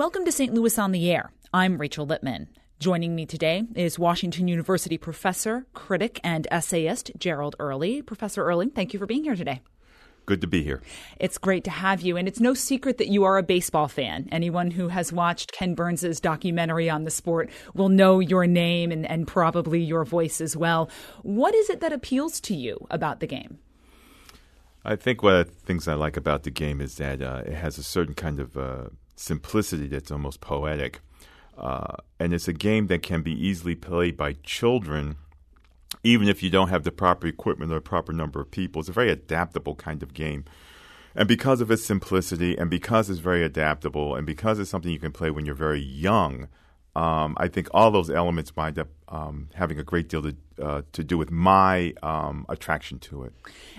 Welcome to St. Louis on the Air. I'm Rachel Lippman. Joining me today is Washington University professor, critic, and essayist Gerald Early. Professor Early, thank you for being here today. Good to be here. It's great to have you, and it's no secret that you are a baseball fan. Anyone who has watched Ken Burns' documentary on the sport will know your name and, and probably your voice as well. What is it that appeals to you about the game? I think one of the things I like about the game is that uh, it has a certain kind of uh, simplicity that's almost poetic. Uh, and it's a game that can be easily played by children, even if you don't have the proper equipment or the proper number of people. It's a very adaptable kind of game. And because of its simplicity, and because it's very adaptable, and because it's something you can play when you're very young, um, I think all those elements wind up um, having a great deal to, uh, to do with my um, attraction to it.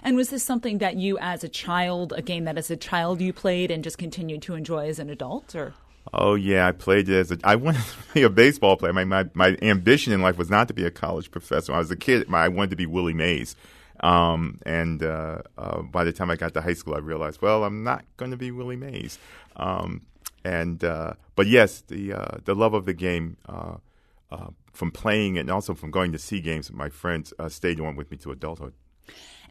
And was this something that you, as a child, a game that as a child you played and just continued to enjoy as an adult, or? Oh yeah, I played it as a. I wanted to be a baseball player. My, my my ambition in life was not to be a college professor. When I was a kid, my, I wanted to be Willie Mays. Um, and uh, uh, by the time I got to high school, I realized, well, I'm not going to be Willie Mays. Um, and uh, but yes, the uh, the love of the game uh, uh, from playing and also from going to see games. My friends stayed on with me to adulthood.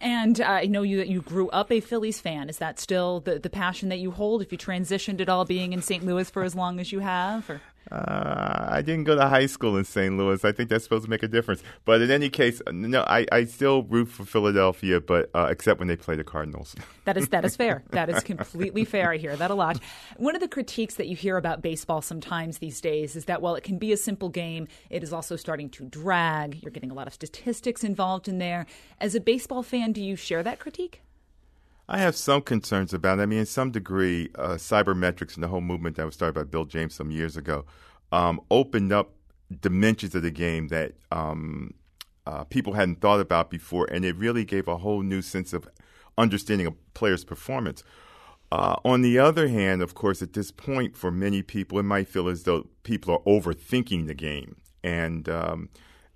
And I know you that you grew up a Phillies fan. Is that still the, the passion that you hold? If you transitioned at all, being in St. Louis for as long as you have, or? Uh, I didn't go to high school in St. Louis. I think that's supposed to make a difference. But in any case, no, I, I still root for Philadelphia, but uh, except when they play the Cardinals. That is that is fair. That is completely fair. I hear that a lot. One of the critiques that you hear about baseball sometimes these days is that while it can be a simple game, it is also starting to drag. You're getting a lot of statistics involved in there. As a baseball fan, do you share that critique? I have some concerns about it. I mean, in some degree, uh, sabermetrics and the whole movement that was started by Bill James some years ago um, opened up dimensions of the game that um, uh, people hadn't thought about before, and it really gave a whole new sense of understanding a player's performance. Uh, on the other hand, of course, at this point, for many people, it might feel as though people are overthinking the game, and um,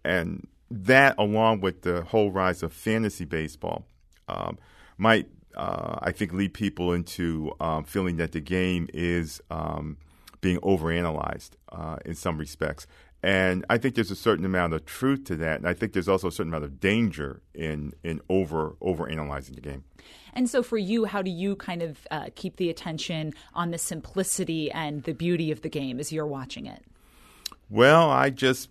and that, along with the whole rise of fantasy baseball, um, might uh, I think, lead people into um, feeling that the game is um, being overanalyzed uh, in some respects. And I think there's a certain amount of truth to that, and I think there's also a certain amount of danger in in over over analyzing the game. And so, for you, how do you kind of uh, keep the attention on the simplicity and the beauty of the game as you're watching it? Well, I just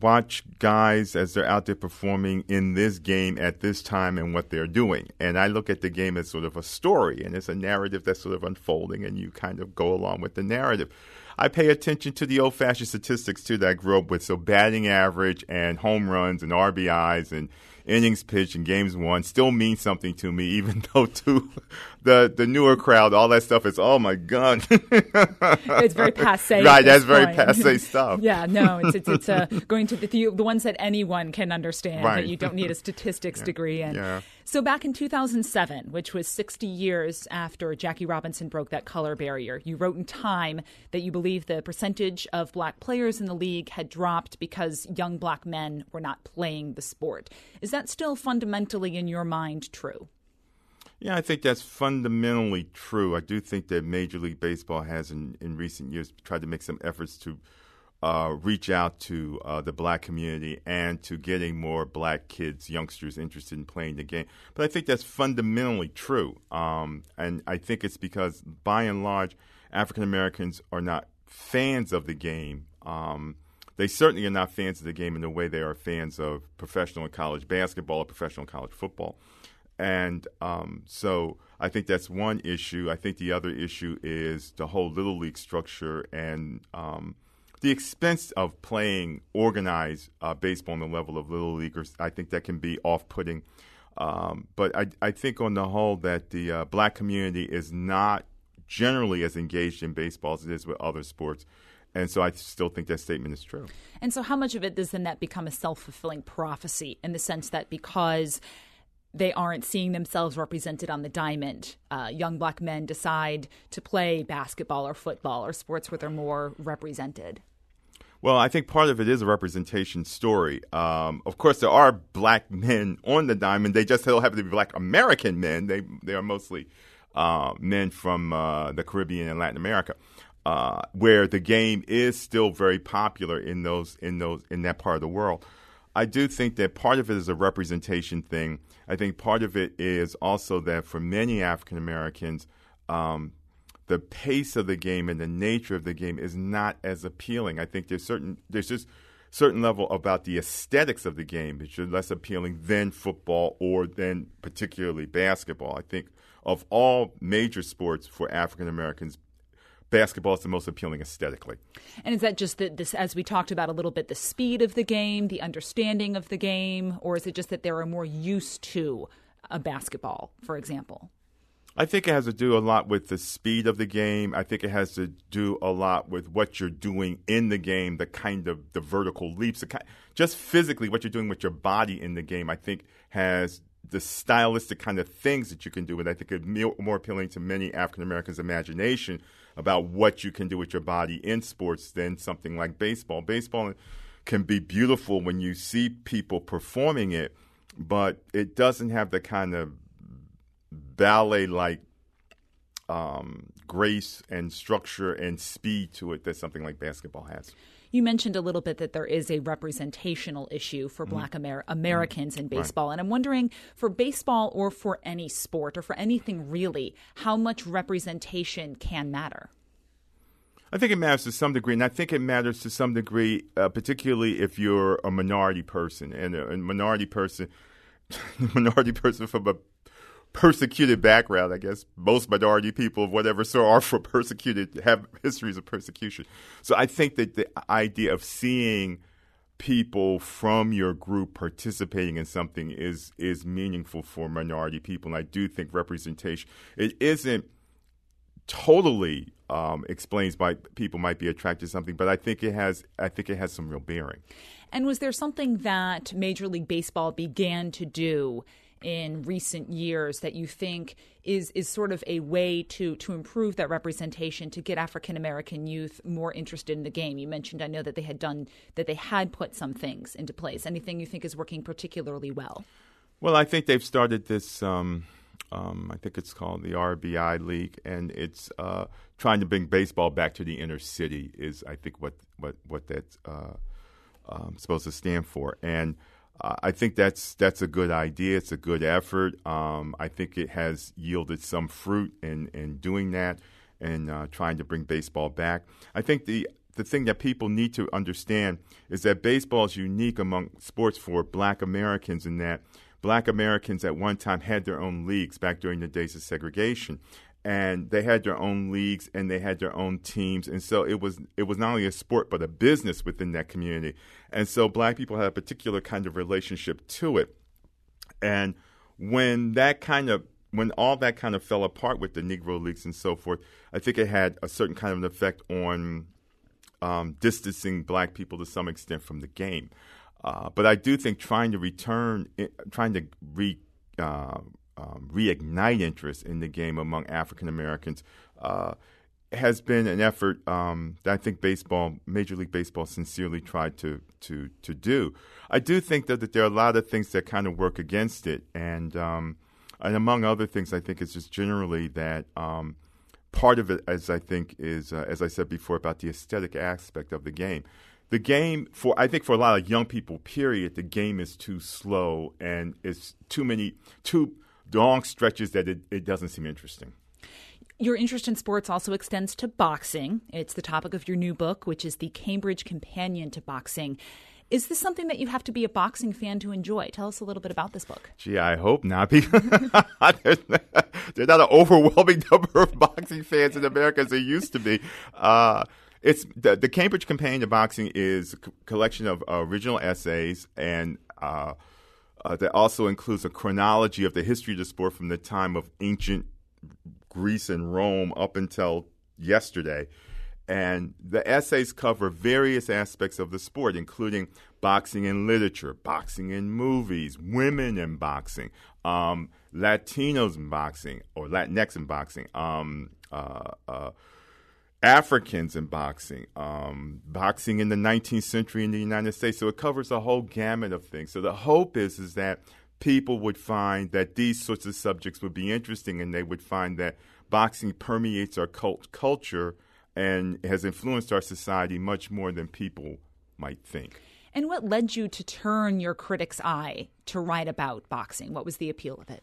watch guys as they're out there performing in this game at this time and what they're doing. And I look at the game as sort of a story and it's a narrative that's sort of unfolding and you kind of go along with the narrative. I pay attention to the old fashioned statistics too that I grew up with. So batting average and home runs and RBIs and innings pitched and games won still mean something to me, even though to the the newer crowd, all that stuff is oh my god, it's very passe. Right, that's point. very passe stuff. yeah, no, it's it's, it's uh, going to the the ones that anyone can understand. Right. That you don't need a statistics yeah. degree in. Yeah. So back in 2007, which was 60 years after Jackie Robinson broke that color barrier, you wrote in Time that you believe the percentage of black players in the league had dropped because young black men were not playing the sport. Is that still fundamentally in your mind true? Yeah, I think that's fundamentally true. I do think that Major League Baseball has, in, in recent years, tried to make some efforts to uh, reach out to uh, the black community and to getting more black kids, youngsters interested in playing the game. But I think that's fundamentally true. Um, and I think it's because, by and large, African Americans are not fans of the game. Um, they certainly are not fans of the game in the way they are fans of professional and college basketball or professional college football. And um, so I think that's one issue. I think the other issue is the whole little league structure and um, the expense of playing organized uh, baseball on the level of little leaguers. I think that can be off-putting. Um, but I, I, think on the whole that the uh, black community is not generally as engaged in baseball as it is with other sports. And so I still think that statement is true. And so, how much of it does then that become a self fulfilling prophecy in the sense that because they aren't seeing themselves represented on the diamond, uh, young black men decide to play basketball or football or sports where they're more represented? Well, I think part of it is a representation story. Um, of course, there are black men on the diamond. They just don't happen to be black American men. They they are mostly uh, men from uh, the Caribbean and Latin America. Uh, where the game is still very popular in those in those in that part of the world. I do think that part of it is a representation thing. I think part of it is also that for many African Americans, um, the pace of the game and the nature of the game is not as appealing. I think there's certain there's just certain level about the aesthetics of the game which are less appealing than football or than particularly basketball. I think of all major sports for African Americans, basketball is the most appealing aesthetically. And is that just that this, as we talked about a little bit, the speed of the game, the understanding of the game, or is it just that they are more used to a basketball, for example? I think it has to do a lot with the speed of the game. I think it has to do a lot with what you're doing in the game, the kind of the vertical leaps, the kind, just physically what you're doing with your body in the game. I think has the stylistic kind of things that you can do, and I think it's more appealing to many African Americans' imagination about what you can do with your body in sports than something like baseball. Baseball can be beautiful when you see people performing it, but it doesn't have the kind of ballet like um, grace and structure and speed to it that something like basketball has. You mentioned a little bit that there is a representational issue for mm-hmm. black Amer- Americans mm-hmm. in baseball. Right. And I'm wondering for baseball or for any sport or for anything really, how much representation can matter? I think it matters to some degree, and I think it matters to some degree, uh, particularly if you're a minority person and a, a minority person, minority person from a persecuted background. I guess most minority people of whatever sort are for persecuted have histories of persecution. So I think that the idea of seeing people from your group participating in something is is meaningful for minority people, and I do think representation it isn't totally um, explains why people might be attracted to something, but I think it has I think it has some real bearing. And was there something that Major League Baseball began to do in recent years that you think is is sort of a way to to improve that representation to get African American youth more interested in the game? You mentioned I know that they had done that they had put some things into place. Anything you think is working particularly well? Well, I think they've started this. Um, um, I think it's called the RBI League, and it's uh, trying to bring baseball back to the inner city. Is I think what what what that's uh, um, supposed to stand for, and I think that's that's a good idea. It's a good effort. Um, I think it has yielded some fruit in in doing that and uh, trying to bring baseball back. I think the the thing that people need to understand is that baseball is unique among sports for Black Americans in that Black Americans at one time had their own leagues back during the days of segregation, and they had their own leagues and they had their own teams. And so it was it was not only a sport but a business within that community. And so black people had a particular kind of relationship to it. And when that kind of when all that kind of fell apart with the negro leagues and so forth i think it had a certain kind of an effect on um, distancing black people to some extent from the game. Uh, but i do think trying to return trying to re uh, um, reignite interest in the game among African Americans uh, has been an effort um, that I think baseball, Major League Baseball, sincerely tried to to to do. I do think that, that there are a lot of things that kind of work against it, and um, and among other things, I think it's just generally that um, part of it, as I think, is uh, as I said before about the aesthetic aspect of the game. The game for I think for a lot of young people, period, the game is too slow and it's too many too long stretches that it, it doesn't seem interesting. Your interest in sports also extends to boxing. It's the topic of your new book, which is the Cambridge Companion to Boxing. Is this something that you have to be a boxing fan to enjoy? Tell us a little bit about this book. Gee, I hope not. there's, there's not an overwhelming number of boxing fans in America as there used to be. Uh, it's the, the, Cambridge Companion to Boxing is a collection of uh, original essays and uh, uh, that also includes a chronology of the history of the sport from the time of ancient Greece and Rome up until yesterday. And the essays cover various aspects of the sport, including boxing in literature, boxing in movies, women in boxing, um, Latinos in boxing, or Latinx in boxing, um, uh, uh, Africans in boxing, um, boxing in the 19th century in the United States. So it covers a whole gamut of things. So the hope is is that people would find that these sorts of subjects would be interesting, and they would find that boxing permeates our cult culture and has influenced our society much more than people might think. And what led you to turn your critic's eye to write about boxing? What was the appeal of it?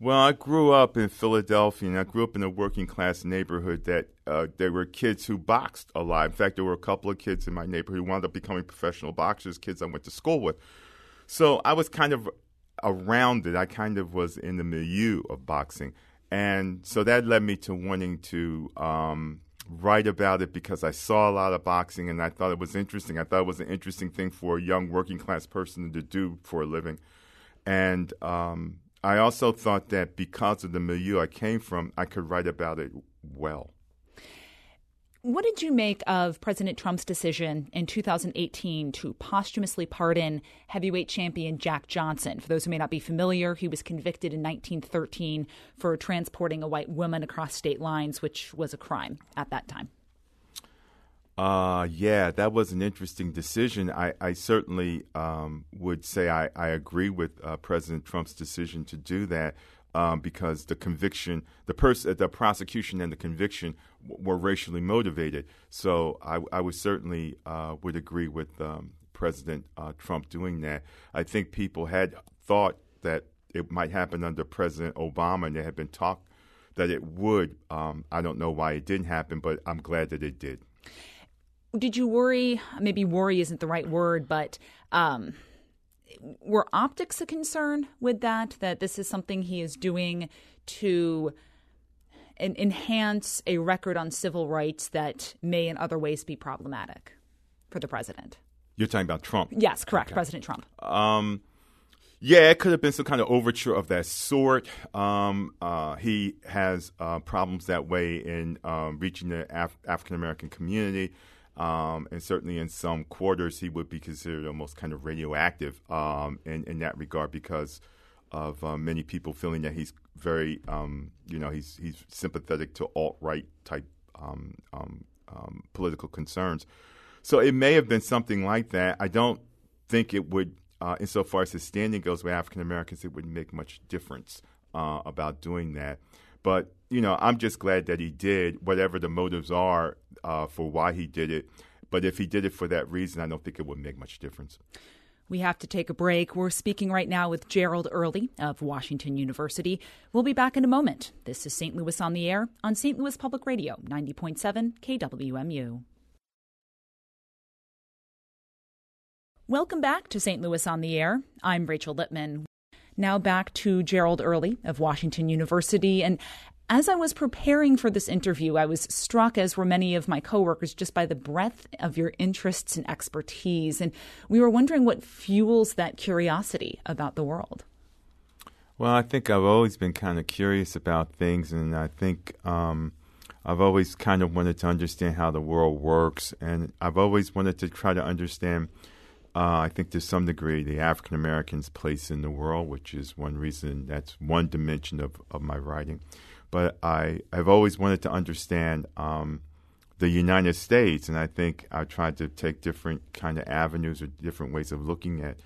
Well, I grew up in Philadelphia, and I grew up in a working class neighborhood that uh, there were kids who boxed a lot. In fact, there were a couple of kids in my neighborhood who wound up becoming professional boxers, kids I went to school with. So I was kind of around it. I kind of was in the milieu of boxing. And so that led me to wanting to um, write about it because I saw a lot of boxing and I thought it was interesting. I thought it was an interesting thing for a young working class person to do for a living. And um, I also thought that because of the milieu I came from, I could write about it well. What did you make of President Trump's decision in 2018 to posthumously pardon heavyweight champion Jack Johnson? For those who may not be familiar, he was convicted in 1913 for transporting a white woman across state lines, which was a crime at that time. Uh, yeah, that was an interesting decision. I, I certainly um, would say I, I agree with uh, President Trump's decision to do that um, because the conviction, the person, the prosecution and the conviction w- were racially motivated. So I, I would certainly uh, would agree with um, President uh, Trump doing that. I think people had thought that it might happen under President Obama, and there had been talk that it would. Um, I don't know why it didn't happen, but I'm glad that it did. Did you worry? Maybe worry isn't the right word, but um, were optics a concern with that? That this is something he is doing to enhance a record on civil rights that may in other ways be problematic for the president? You're talking about Trump? Yes, correct. Okay. President Trump. Um, yeah, it could have been some kind of overture of that sort. Um, uh, he has uh, problems that way in um, reaching the Af- African American community. Um, and certainly in some quarters, he would be considered almost kind of radioactive um, in, in that regard because of uh, many people feeling that he's very, um, you know, he's he's sympathetic to alt right type um, um, political concerns. So it may have been something like that. I don't think it would, uh, insofar as his standing goes with African Americans, it would make much difference uh, about doing that. But you know, I'm just glad that he did, whatever the motives are uh, for why he did it. But if he did it for that reason, I don't think it would make much difference. We have to take a break. We're speaking right now with Gerald Early of Washington University. We'll be back in a moment. This is St. Louis on the Air on St. Louis Public Radio, 90.7 KWMU. Welcome back to St. Louis on the Air. I'm Rachel Lippman. Now back to Gerald Early of Washington University. And as I was preparing for this interview, I was struck, as were many of my coworkers, just by the breadth of your interests and expertise. And we were wondering what fuels that curiosity about the world. Well, I think I've always been kind of curious about things, and I think um, I've always kind of wanted to understand how the world works, and I've always wanted to try to understand. Uh, I think to some degree the African Americans' place in the world, which is one reason that's one dimension of, of my writing but I have always wanted to understand um, the United States, and I think I tried to take different kind of avenues or different ways of looking at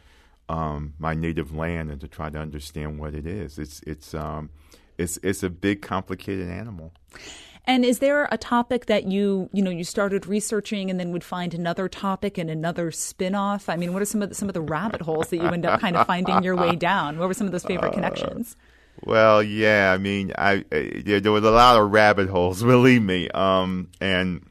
um, my native land and to try to understand what it is. It's it's um, it's it's a big, complicated animal. And is there a topic that you you know you started researching and then would find another topic and another spin-off? I mean, what are some of the, some of the rabbit holes that you end up kind of finding your way down? What were some of those favorite uh, connections? Well, yeah, I mean, I, I yeah, there was a lot of rabbit holes, believe me. Um, and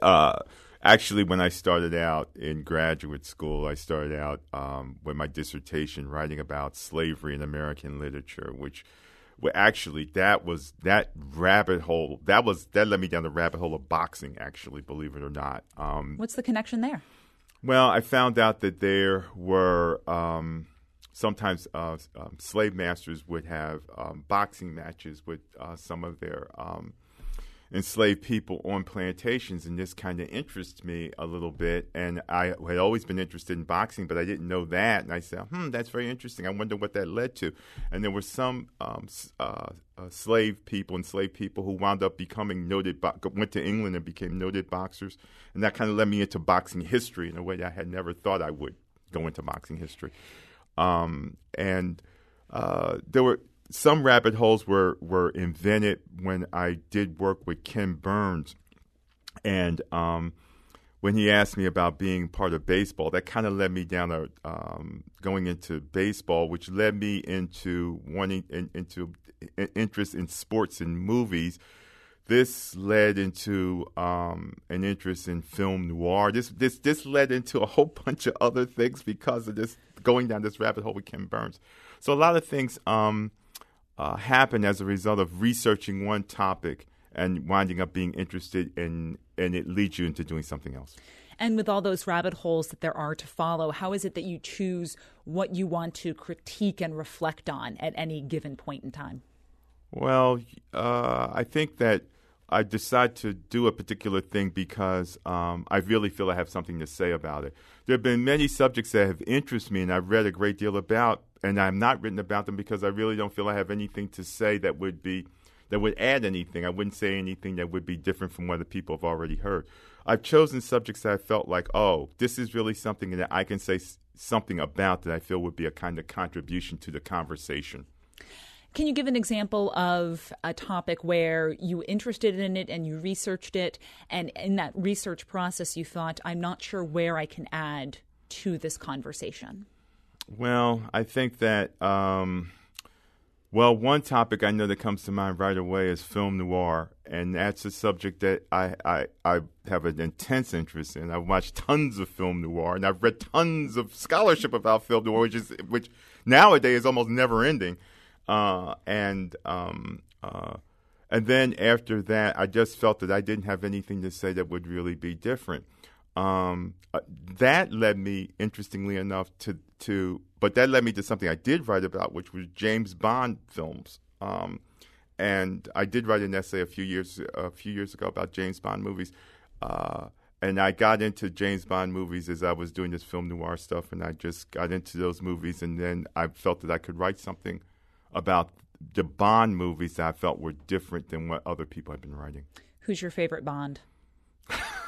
uh, actually, when I started out in graduate school, I started out um, with my dissertation writing about slavery in American literature, which well, actually that was that rabbit hole that was that led me down the rabbit hole of boxing. Actually, believe it or not. Um, What's the connection there? Well, I found out that there were. Um, sometimes uh, um, slave masters would have um, boxing matches with uh, some of their um, enslaved people on plantations, and this kind of interests me a little bit. And I had always been interested in boxing, but I didn't know that. And I said, "Hmm, that's very interesting. I wonder what that led to." And there were some um, uh, uh, slave people, enslaved people, who wound up becoming noted, bo- went to England and became noted boxers, and that kind of led me into boxing history in a way that I had never thought I would go into boxing history. Um, and uh, there were some rabbit holes were were invented when I did work with Ken Burns And um, when he asked me about being part of baseball, that kind of led me down a um, going into baseball, which led me into wanting in, into interest in sports and movies. This led into um, an interest in film noir. This this this led into a whole bunch of other things because of this going down this rabbit hole with Ken Burns. So a lot of things um, uh, happen as a result of researching one topic and winding up being interested in, and it leads you into doing something else. And with all those rabbit holes that there are to follow, how is it that you choose what you want to critique and reflect on at any given point in time? Well, uh, I think that I decide to do a particular thing because um, I really feel I have something to say about it. There have been many subjects that have interested me and I've read a great deal about, and I'm not written about them because I really don't feel I have anything to say that would be that would add anything. I wouldn't say anything that would be different from what the people have already heard. I've chosen subjects that I felt like, oh, this is really something that I can say something about that I feel would be a kind of contribution to the conversation. Can you give an example of a topic where you interested in it and you researched it, and in that research process you thought, I'm not sure where I can add to this conversation? Well, I think that um, well, one topic I know that comes to mind right away is film noir, and that's a subject that I, I, I have an intense interest in. I've watched tons of film noir, and I've read tons of scholarship about film noir, which is which nowadays is almost never ending. Uh, and um, uh, and then after that, I just felt that I didn't have anything to say that would really be different. Um, uh, that led me, interestingly enough, to to but that led me to something I did write about, which was James Bond films. Um, and I did write an essay a few years a few years ago about James Bond movies. Uh, and I got into James Bond movies as I was doing this film noir stuff, and I just got into those movies, and then I felt that I could write something about the Bond movies that I felt were different than what other people had been writing. Who's your favorite Bond?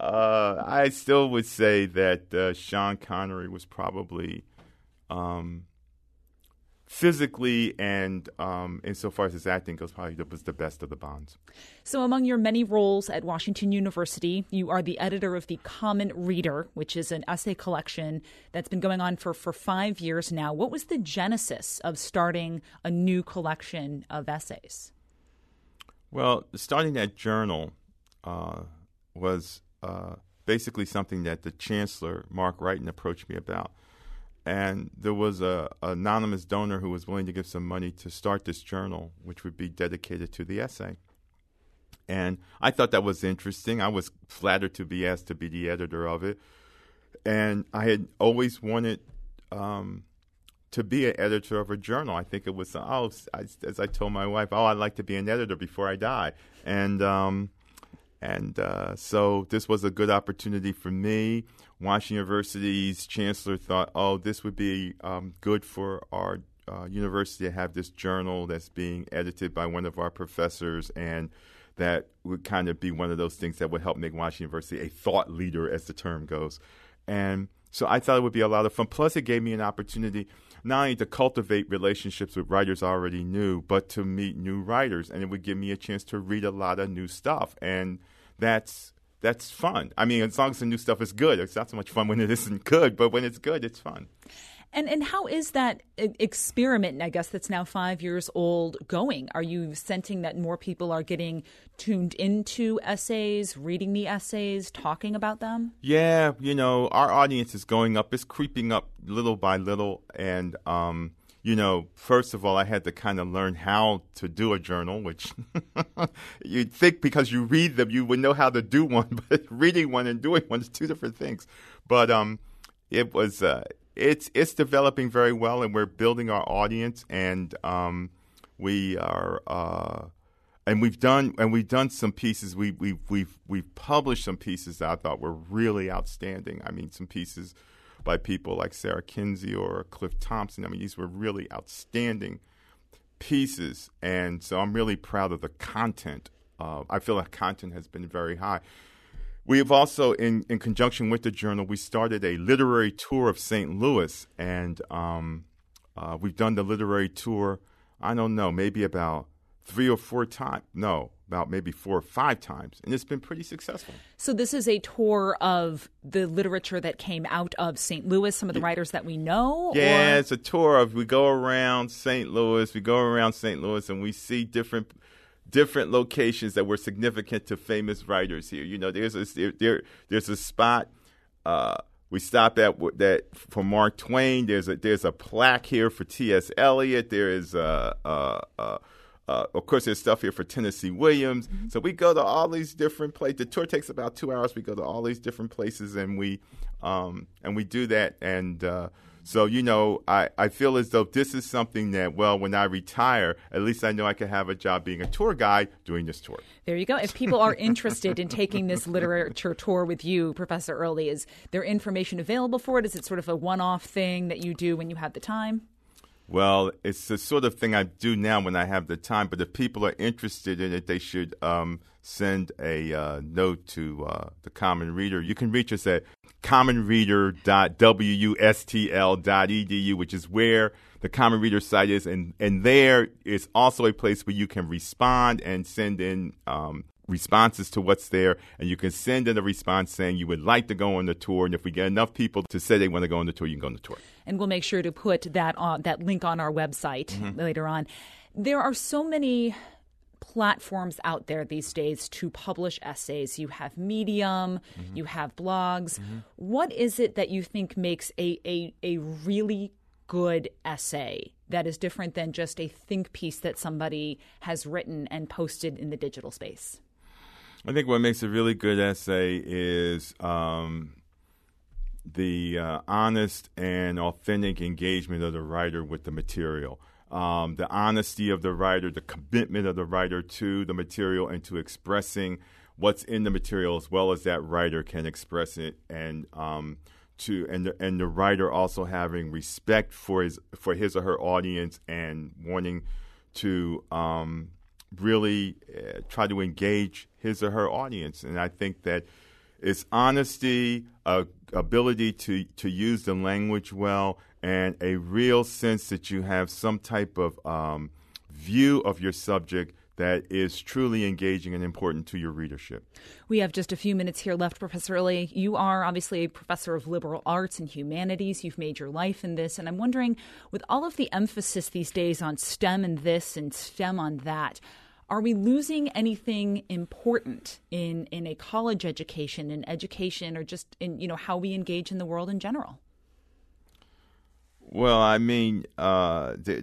Uh, I still would say that uh, Sean Connery was probably um, physically and um, insofar as his acting goes, probably was the best of the Bonds. So, among your many roles at Washington University, you are the editor of the Common Reader, which is an essay collection that's been going on for, for five years now. What was the genesis of starting a new collection of essays? Well, starting that journal uh, was uh, basically something that the chancellor, Mark Wrighton, approached me about. And there was a, anonymous donor who was willing to give some money to start this journal, which would be dedicated to the essay. And I thought that was interesting. I was flattered to be asked to be the editor of it. And I had always wanted um, to be an editor of a journal. I think it was, oh, I, as I told my wife, oh, I'd like to be an editor before I die. And um, and uh, so this was a good opportunity for me. Washington University's chancellor thought, oh, this would be um, good for our uh, university to have this journal that's being edited by one of our professors, and that would kind of be one of those things that would help make Washington University a thought leader, as the term goes. And so I thought it would be a lot of fun. Plus, it gave me an opportunity not only to cultivate relationships with writers I already knew, but to meet new writers, and it would give me a chance to read a lot of new stuff. And that's that's fun. I mean, as long as the new stuff is good, it's not so much fun when it isn't good, but when it's good, it's fun. And and how is that experiment? I guess that's now five years old. Going? Are you sensing that more people are getting tuned into essays, reading the essays, talking about them? Yeah, you know, our audience is going up. It's creeping up little by little, and um, you know, first of all, I had to kind of learn how to do a journal, which you'd think because you read them, you would know how to do one, but reading one and doing one is two different things. But um, it was uh, it's it's developing very well, and we're building our audience, and um, we are. Uh, and we've done and we've done some pieces. We we we've we've published some pieces that I thought were really outstanding. I mean, some pieces by people like Sarah Kinsey or Cliff Thompson. I mean, these were really outstanding pieces, and so I'm really proud of the content. Uh, I feel like content has been very high. We have also, in, in conjunction with the journal, we started a literary tour of St. Louis, and um, uh, we've done the literary tour. I don't know, maybe about three or four times. No, about maybe four or five times, and it's been pretty successful. So this is a tour of the literature that came out of St. Louis, some of the writers that we know. Yeah, or? it's a tour of we go around St. Louis, we go around St. Louis, and we see different different locations that were significant to famous writers here. You know, there's a there, there there's a spot. Uh, we stop at that for Mark Twain. There's a there's a plaque here for T.S. Eliot. There is a, a, a uh, of course, there's stuff here for Tennessee Williams. Mm-hmm. So we go to all these different places. The tour takes about two hours. We go to all these different places, and we um, and we do that. And uh, so you know, I, I feel as though this is something that well, when I retire, at least I know I can have a job being a tour guide doing this tour. There you go. If people are interested in taking this literature tour with you, Professor Early, is there information available for it? Is it sort of a one-off thing that you do when you have the time? Well, it's the sort of thing I do now when I have the time. But if people are interested in it, they should um, send a uh, note to uh, the Common Reader. You can reach us at commonreader.wustl.edu, which is where the Common Reader site is, and and there is also a place where you can respond and send in um, responses to what's there, and you can send in a response saying you would like to go on the tour. And if we get enough people to say they want to go on the tour, you can go on the tour. And we'll make sure to put that on that link on our website mm-hmm. later on. There are so many platforms out there these days to publish essays. You have Medium, mm-hmm. you have blogs. Mm-hmm. What is it that you think makes a, a, a really good essay that is different than just a think piece that somebody has written and posted in the digital space? I think what makes a really good essay is um, the uh, honest and authentic engagement of the writer with the material. Um, the honesty of the writer, the commitment of the writer to the material and to expressing what's in the material as well as that writer can express it, and um, to and the, and the writer also having respect for his for his or her audience and wanting to um, really uh, try to engage his or her audience. And I think that it's honesty, uh, ability to, to use the language well, and a real sense that you have some type of um, view of your subject that is truly engaging and important to your readership. We have just a few minutes here left, Professor Early. You are obviously a professor of liberal arts and humanities. You've made your life in this. And I'm wondering, with all of the emphasis these days on STEM and this and STEM on that, are we losing anything important in in a college education, in education, or just in you know how we engage in the world in general? Well, I mean, uh, there,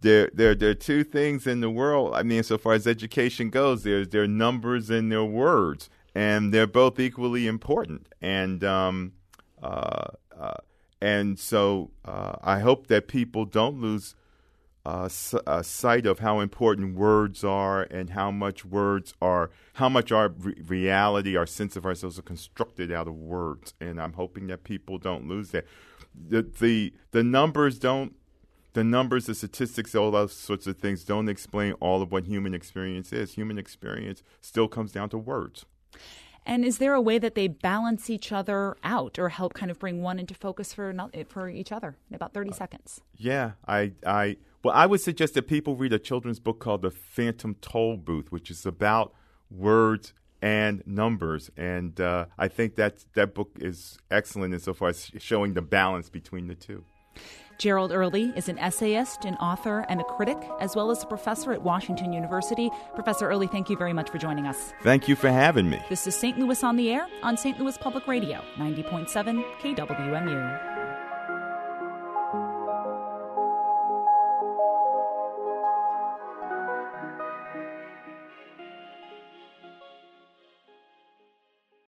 there, there, there are two things in the world. I mean, so far as education goes, there's there are numbers and there are words, and they're both equally important. And um, uh, uh, and so uh, I hope that people don't lose uh, a sight of how important words are and how much words are, how much our re- reality, our sense of ourselves are constructed out of words. And I'm hoping that people don't lose that. The, the, the numbers don't, the numbers, the statistics, all those sorts of things don't explain all of what human experience is. Human experience still comes down to words. And is there a way that they balance each other out or help kind of bring one into focus for not, for each other in about 30 uh, seconds? Yeah, I, I well, I would suggest that people read a children's book called The Phantom Toll Booth, which is about words and numbers. And uh, I think that that book is excellent insofar as showing the balance between the two. Gerald Early is an essayist, an author, and a critic, as well as a professor at Washington University. Professor Early, thank you very much for joining us. Thank you for having me. This is St. Louis on the Air on St. Louis Public Radio, 90.7 KWMU.